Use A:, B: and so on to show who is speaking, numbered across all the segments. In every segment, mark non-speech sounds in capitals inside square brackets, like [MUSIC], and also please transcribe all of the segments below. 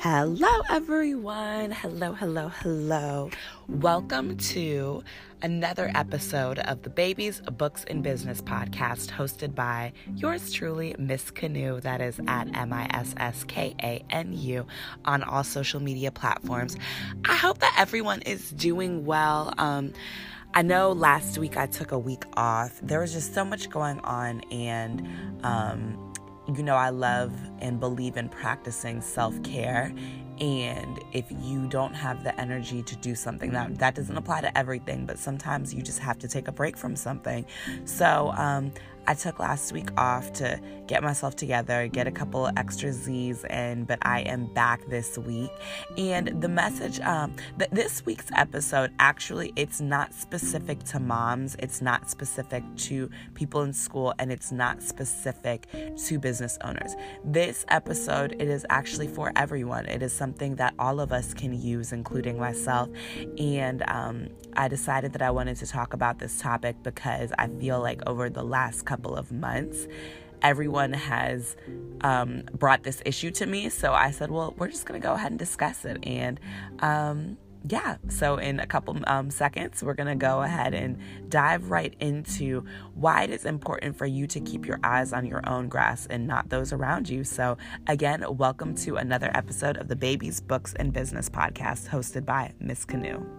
A: Hello, everyone. Hello, hello, hello. Welcome to another episode of the Babies, Books, and Business podcast hosted by yours truly, Miss Kanu. That is at M I S S K A N U on all social media platforms. I hope that everyone is doing well. Um, I know last week I took a week off. There was just so much going on, and um, you know, I love and believe in practicing self care. And if you don't have the energy to do something, that that doesn't apply to everything, but sometimes you just have to take a break from something. So um, I took last week off to get myself together, get a couple extra Z's in, but I am back this week. And the message, um, that this week's episode actually, it's not specific to moms, it's not specific to people in school, and it's not specific to business owners. This episode, it is actually for everyone. It is something that all of us can use, including myself. And um, I decided that I wanted to talk about this topic because I feel like over the last couple couple of months, everyone has um, brought this issue to me. So I said, well, we're just going to go ahead and discuss it. And um, yeah, so in a couple um, seconds, we're going to go ahead and dive right into why it is important for you to keep your eyes on your own grass and not those around you. So, again, welcome to another episode of the Babies, Books, and Business podcast hosted by Miss Kanu.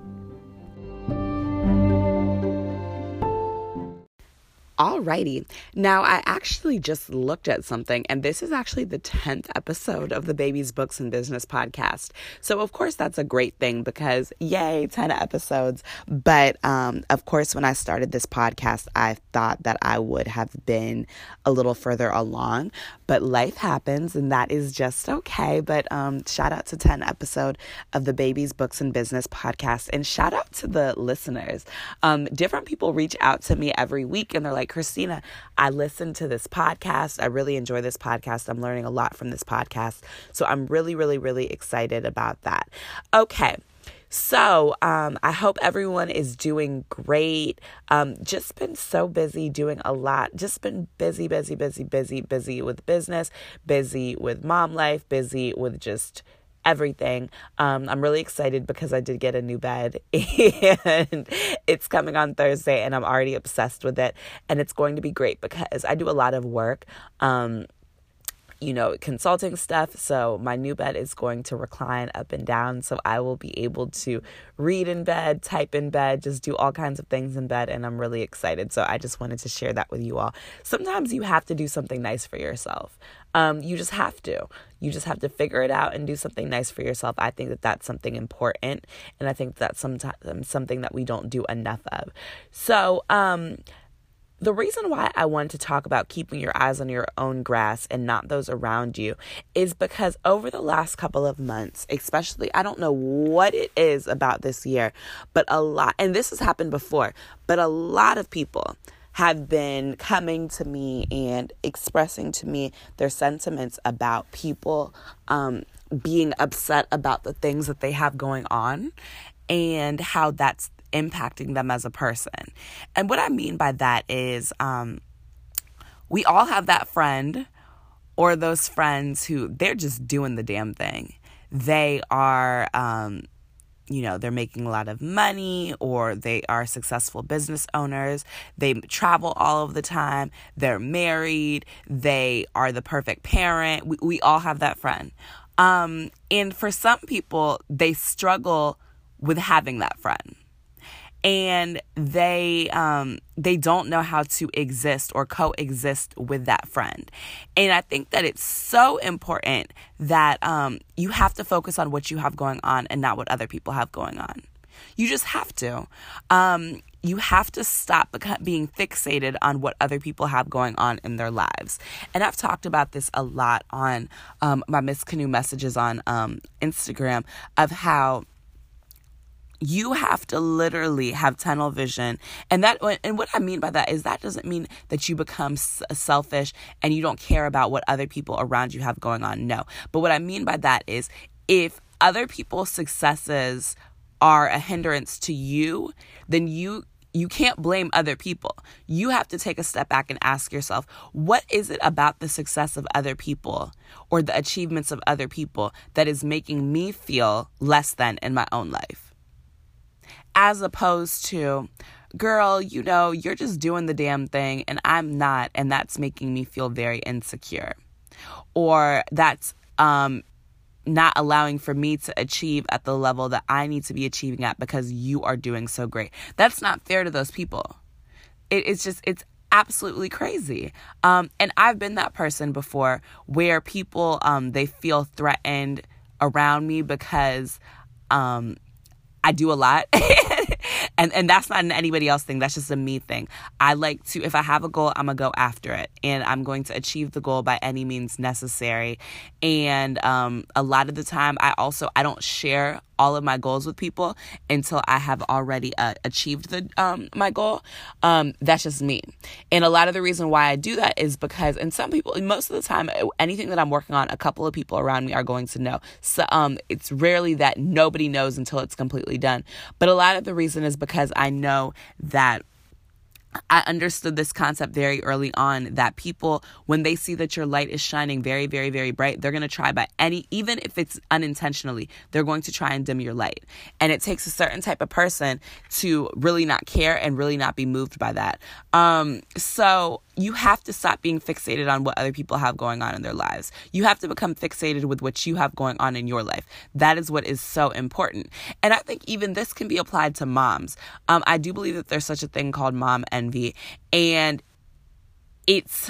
A: Alrighty. Now, I actually just looked at something, and this is actually the 10th episode of the Babies Books and Business podcast. So, of course, that's a great thing because, yay, 10 episodes. But, um, of course, when I started this podcast, I thought that I would have been a little further along, but life happens, and that is just okay. But, um, shout out to 10 episode of the Babies Books and Business podcast, and shout out to the listeners. Um, different people reach out to me every week, and they're like, Christina, I listen to this podcast. I really enjoy this podcast. I'm learning a lot from this podcast. So I'm really, really, really excited about that. Okay. So, um, I hope everyone is doing great. Um, just been so busy doing a lot. Just been busy, busy, busy, busy, busy with business, busy with mom life, busy with just everything. Um, I'm really excited because I did get a new bed [LAUGHS] and it's coming on Thursday and I'm already obsessed with it. And it's going to be great because I do a lot of work. Um, you know, consulting stuff. So my new bed is going to recline up and down. So I will be able to read in bed, type in bed, just do all kinds of things in bed. And I'm really excited. So I just wanted to share that with you all. Sometimes you have to do something nice for yourself. Um, you just have to. You just have to figure it out and do something nice for yourself. I think that that's something important, and I think that's sometimes something that we don't do enough of. So, um, the reason why I want to talk about keeping your eyes on your own grass and not those around you is because over the last couple of months, especially, I don't know what it is about this year, but a lot, and this has happened before, but a lot of people have been coming to me and expressing to me their sentiments about people um, being upset about the things that they have going on and how that's impacting them as a person. And what I mean by that is um, we all have that friend or those friends who they're just doing the damn thing. They are um, you know, they're making a lot of money or they are successful business owners. They travel all of the time. They're married. They are the perfect parent. We, we all have that friend. Um, and for some people, they struggle with having that friend and they um they don't know how to exist or coexist with that friend. And i think that it's so important that um you have to focus on what you have going on and not what other people have going on. You just have to. Um you have to stop being fixated on what other people have going on in their lives. And I've talked about this a lot on um, my Miss Kanu messages on um, Instagram of how you have to literally have tunnel vision and that and what i mean by that is that doesn't mean that you become selfish and you don't care about what other people around you have going on no but what i mean by that is if other people's successes are a hindrance to you then you you can't blame other people. You have to take a step back and ask yourself, what is it about the success of other people or the achievements of other people that is making me feel less than in my own life? As opposed to, girl, you know, you're just doing the damn thing and I'm not, and that's making me feel very insecure. Or that's um, not allowing for me to achieve at the level that I need to be achieving at because you are doing so great. That's not fair to those people. It, it's just, it's absolutely crazy. Um, and I've been that person before where people, um, they feel threatened around me because, um, I do a lot. [LAUGHS] and and that's not an anybody else thing. That's just a me thing. I like to if I have a goal, I'm gonna go after it, and I'm going to achieve the goal by any means necessary. And um, a lot of the time, I also I don't share all of my goals with people until I have already uh, achieved the um, my goal. Um, that's just me. And a lot of the reason why I do that is because, and some people, most of the time, anything that I'm working on, a couple of people around me are going to know. So um, it's rarely that nobody knows until it's completely done. But a lot of the reason is because I know that I understood this concept very early on that people, when they see that your light is shining very, very, very bright, they're going to try by any, even if it's unintentionally, they're going to try and dim your light. And it takes a certain type of person to really not care and really not be moved by that. Um, so you have to stop being fixated on what other people have going on in their lives. You have to become fixated with what you have going on in your life. That is what is so important. And I think even this can be applied to moms. Um, I do believe that there's such a thing called mom envy, and it's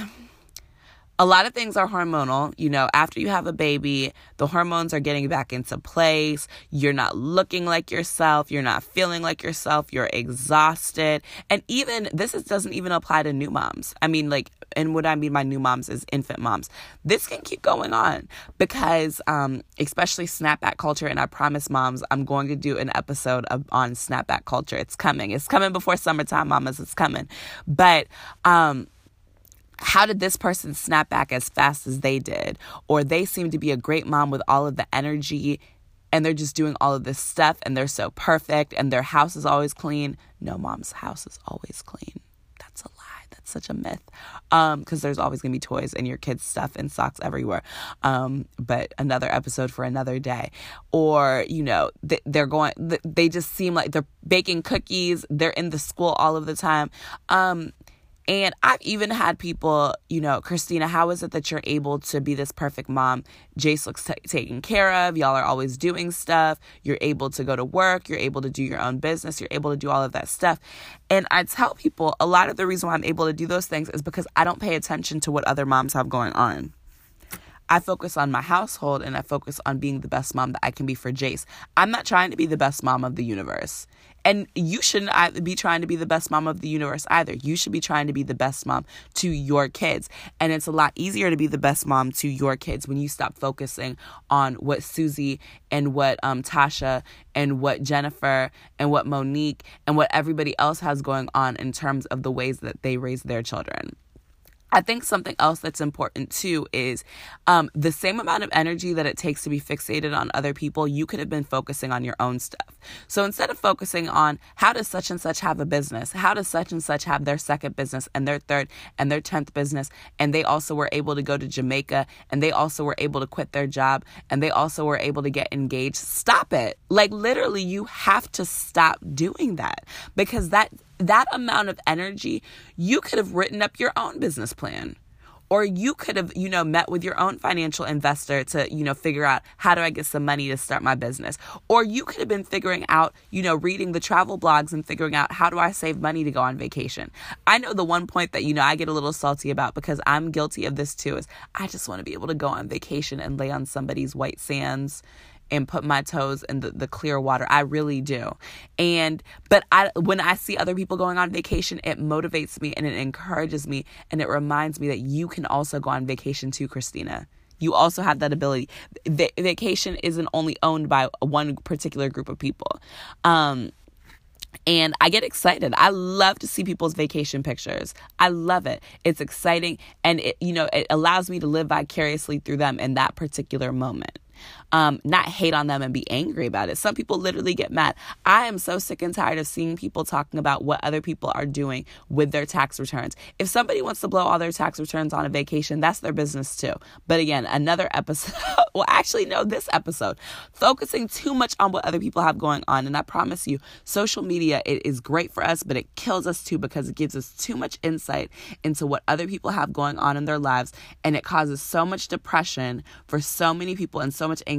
A: a lot of things are hormonal. You know, after you have a baby, the hormones are getting back into place. You're not looking like yourself. You're not feeling like yourself. You're exhausted. And even this is, doesn't even apply to new moms. I mean, like, and what I mean by new moms is infant moms. This can keep going on because, um, especially snapback culture. And I promise, moms, I'm going to do an episode of, on snapback culture. It's coming. It's coming before summertime, mamas. It's coming. But, um, how did this person snap back as fast as they did? Or they seem to be a great mom with all of the energy and they're just doing all of this stuff and they're so perfect and their house is always clean. No, mom's house is always clean. That's a lie. That's such a myth. Um, because there's always gonna be toys and your kids' stuff and socks everywhere. Um, but another episode for another day. Or, you know, they're going, they just seem like they're baking cookies, they're in the school all of the time. Um, and I've even had people, you know, Christina, how is it that you're able to be this perfect mom? Jace looks t- taken care of. Y'all are always doing stuff. You're able to go to work. You're able to do your own business. You're able to do all of that stuff. And I tell people a lot of the reason why I'm able to do those things is because I don't pay attention to what other moms have going on. I focus on my household and I focus on being the best mom that I can be for Jace. I'm not trying to be the best mom of the universe. And you shouldn't be trying to be the best mom of the universe either. You should be trying to be the best mom to your kids. And it's a lot easier to be the best mom to your kids when you stop focusing on what Susie and what um, Tasha and what Jennifer and what Monique and what everybody else has going on in terms of the ways that they raise their children. I think something else that's important too is um, the same amount of energy that it takes to be fixated on other people, you could have been focusing on your own stuff. So instead of focusing on how does such and such have a business, how does such and such have their second business and their third and their 10th business, and they also were able to go to Jamaica and they also were able to quit their job and they also were able to get engaged, stop it. Like literally, you have to stop doing that because that that amount of energy, you could have written up your own business plan. Or you could have, you know, met with your own financial investor to, you know, figure out how do I get some money to start my business. Or you could have been figuring out, you know, reading the travel blogs and figuring out how do I save money to go on vacation. I know the one point that, you know, I get a little salty about because I'm guilty of this too is I just want to be able to go on vacation and lay on somebody's white sands and put my toes in the, the clear water. I really do. And but I when I see other people going on vacation, it motivates me and it encourages me and it reminds me that you can also go on vacation too, Christina. You also have that ability. V- vacation isn't only owned by one particular group of people. Um, and I get excited. I love to see people's vacation pictures. I love it. It's exciting and it you know, it allows me to live vicariously through them in that particular moment. Um, not hate on them and be angry about it. Some people literally get mad. I am so sick and tired of seeing people talking about what other people are doing with their tax returns. If somebody wants to blow all their tax returns on a vacation, that's their business too. But again, another episode, [LAUGHS] well, actually, no, this episode, focusing too much on what other people have going on. And I promise you, social media, it is great for us, but it kills us too because it gives us too much insight into what other people have going on in their lives. And it causes so much depression for so many people and so much anxiety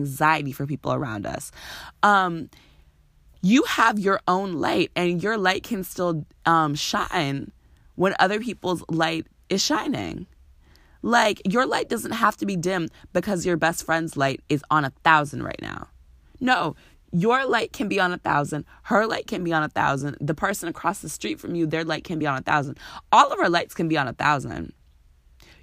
A: for people around us. Um, you have your own light, and your light can still um, shine when other people's light is shining. Like, your light doesn't have to be dim because your best friend's light is on a thousand right now. No, your light can be on a thousand, her light can be on a thousand, the person across the street from you, their light can be on a thousand. All of our lights can be on a thousand.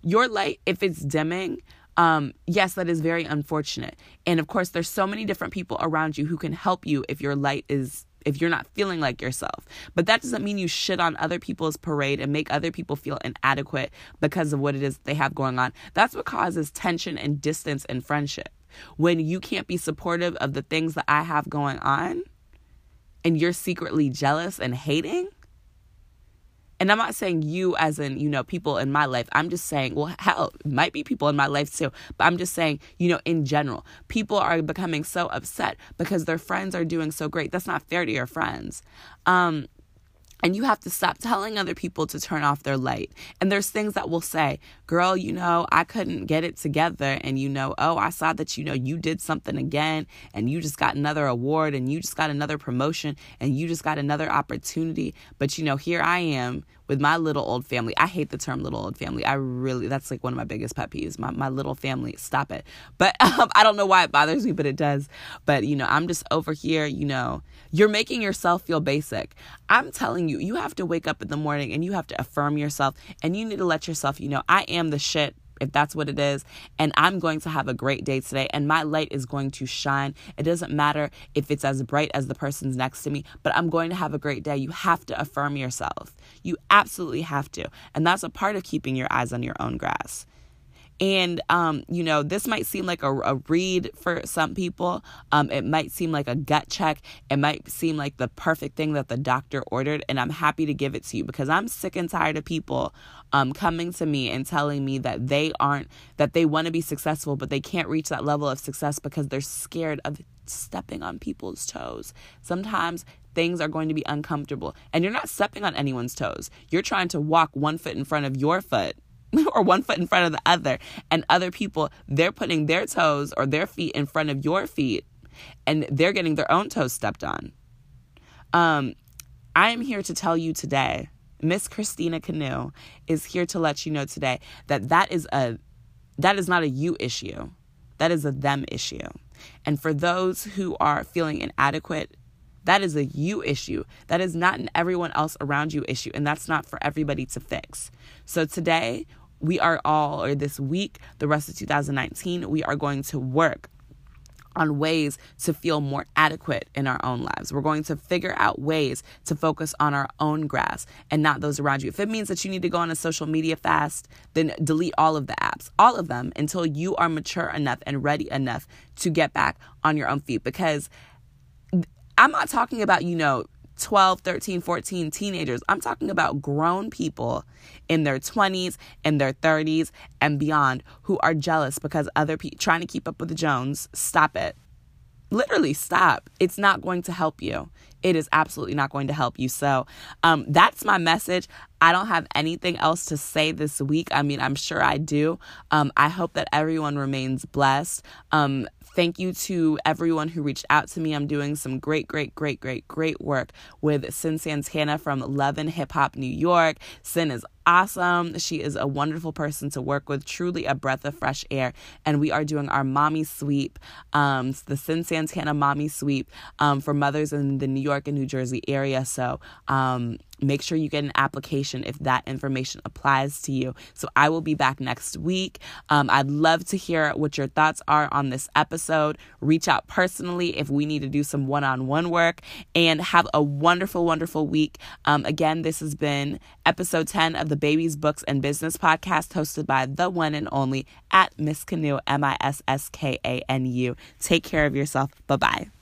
A: Your light, if it's dimming, um, yes, that is very unfortunate. And of course, there's so many different people around you who can help you if your light is if you're not feeling like yourself. But that doesn't mean you shit on other people's parade and make other people feel inadequate because of what it is they have going on. That's what causes tension and distance in friendship when you can't be supportive of the things that I have going on and you're secretly jealous and hating. And I'm not saying you as in, you know, people in my life. I'm just saying, well, hell, might be people in my life too. But I'm just saying, you know, in general, people are becoming so upset because their friends are doing so great. That's not fair to your friends. Um, and you have to stop telling other people to turn off their light. And there's things that will say, girl, you know, I couldn't get it together. And you know, oh, I saw that, you know, you did something again and you just got another award and you just got another promotion and you just got another opportunity. But, you know, here I am with my little old family. I hate the term little old family. I really, that's like one of my biggest pet peeves. My, my little family, stop it. But [LAUGHS] um, I don't know why it bothers me, but it does. But, you know, I'm just over here, you know, you're making yourself feel basic. I'm telling you, you have to wake up in the morning and you have to affirm yourself and you need to let yourself, you know, I am the shit if that's what it is. And I'm going to have a great day today, and my light is going to shine. It doesn't matter if it's as bright as the person's next to me, but I'm going to have a great day. You have to affirm yourself. You absolutely have to. And that's a part of keeping your eyes on your own grass. And, um, you know, this might seem like a, a read for some people. Um, it might seem like a gut check. It might seem like the perfect thing that the doctor ordered. And I'm happy to give it to you because I'm sick and tired of people um, coming to me and telling me that they aren't, that they want to be successful, but they can't reach that level of success because they're scared of stepping on people's toes. Sometimes things are going to be uncomfortable and you're not stepping on anyone's toes. You're trying to walk one foot in front of your foot [LAUGHS] or one foot in front of the other. And other people, they're putting their toes or their feet in front of your feet and they're getting their own toes stepped on. Um, I am here to tell you today, Miss Christina Kanu is here to let you know today that that is a that is not a you issue. That is a them issue. And for those who are feeling inadequate, that is a you issue. That is not an everyone else around you issue. And that's not for everybody to fix. So today, we are all, or this week, the rest of 2019, we are going to work on ways to feel more adequate in our own lives. We're going to figure out ways to focus on our own grass and not those around you. If it means that you need to go on a social media fast, then delete all of the apps, all of them, until you are mature enough and ready enough to get back on your own feet. Because I'm not talking about, you know, 12, 13, 14 teenagers. I'm talking about grown people in their 20s and their 30s and beyond who are jealous because other people trying to keep up with the Jones. Stop it. Literally stop. It's not going to help you. It is absolutely not going to help you. So, um, that's my message. I don't have anything else to say this week. I mean, I'm sure I do. Um, I hope that everyone remains blessed. Um, Thank you to everyone who reached out to me. I'm doing some great, great, great, great, great work with Cyn Santana from Love and Hip Hop New York. Cyn is awesome. She is a wonderful person to work with, truly a breath of fresh air. And we are doing our mommy sweep, um, the Cyn Santana mommy sweep um, for mothers in the New York and New Jersey area. So um, make sure you get an application if that information applies to you. So I will be back next week. Um, I'd love to hear what your thoughts are on this episode. Reach out personally if we need to do some one on one work and have a wonderful, wonderful week. Um, again, this has been episode 10 of the the Babies Books and Business podcast hosted by the one and only at Miss Kanu, M I S S K A N U. Take care of yourself. Bye bye.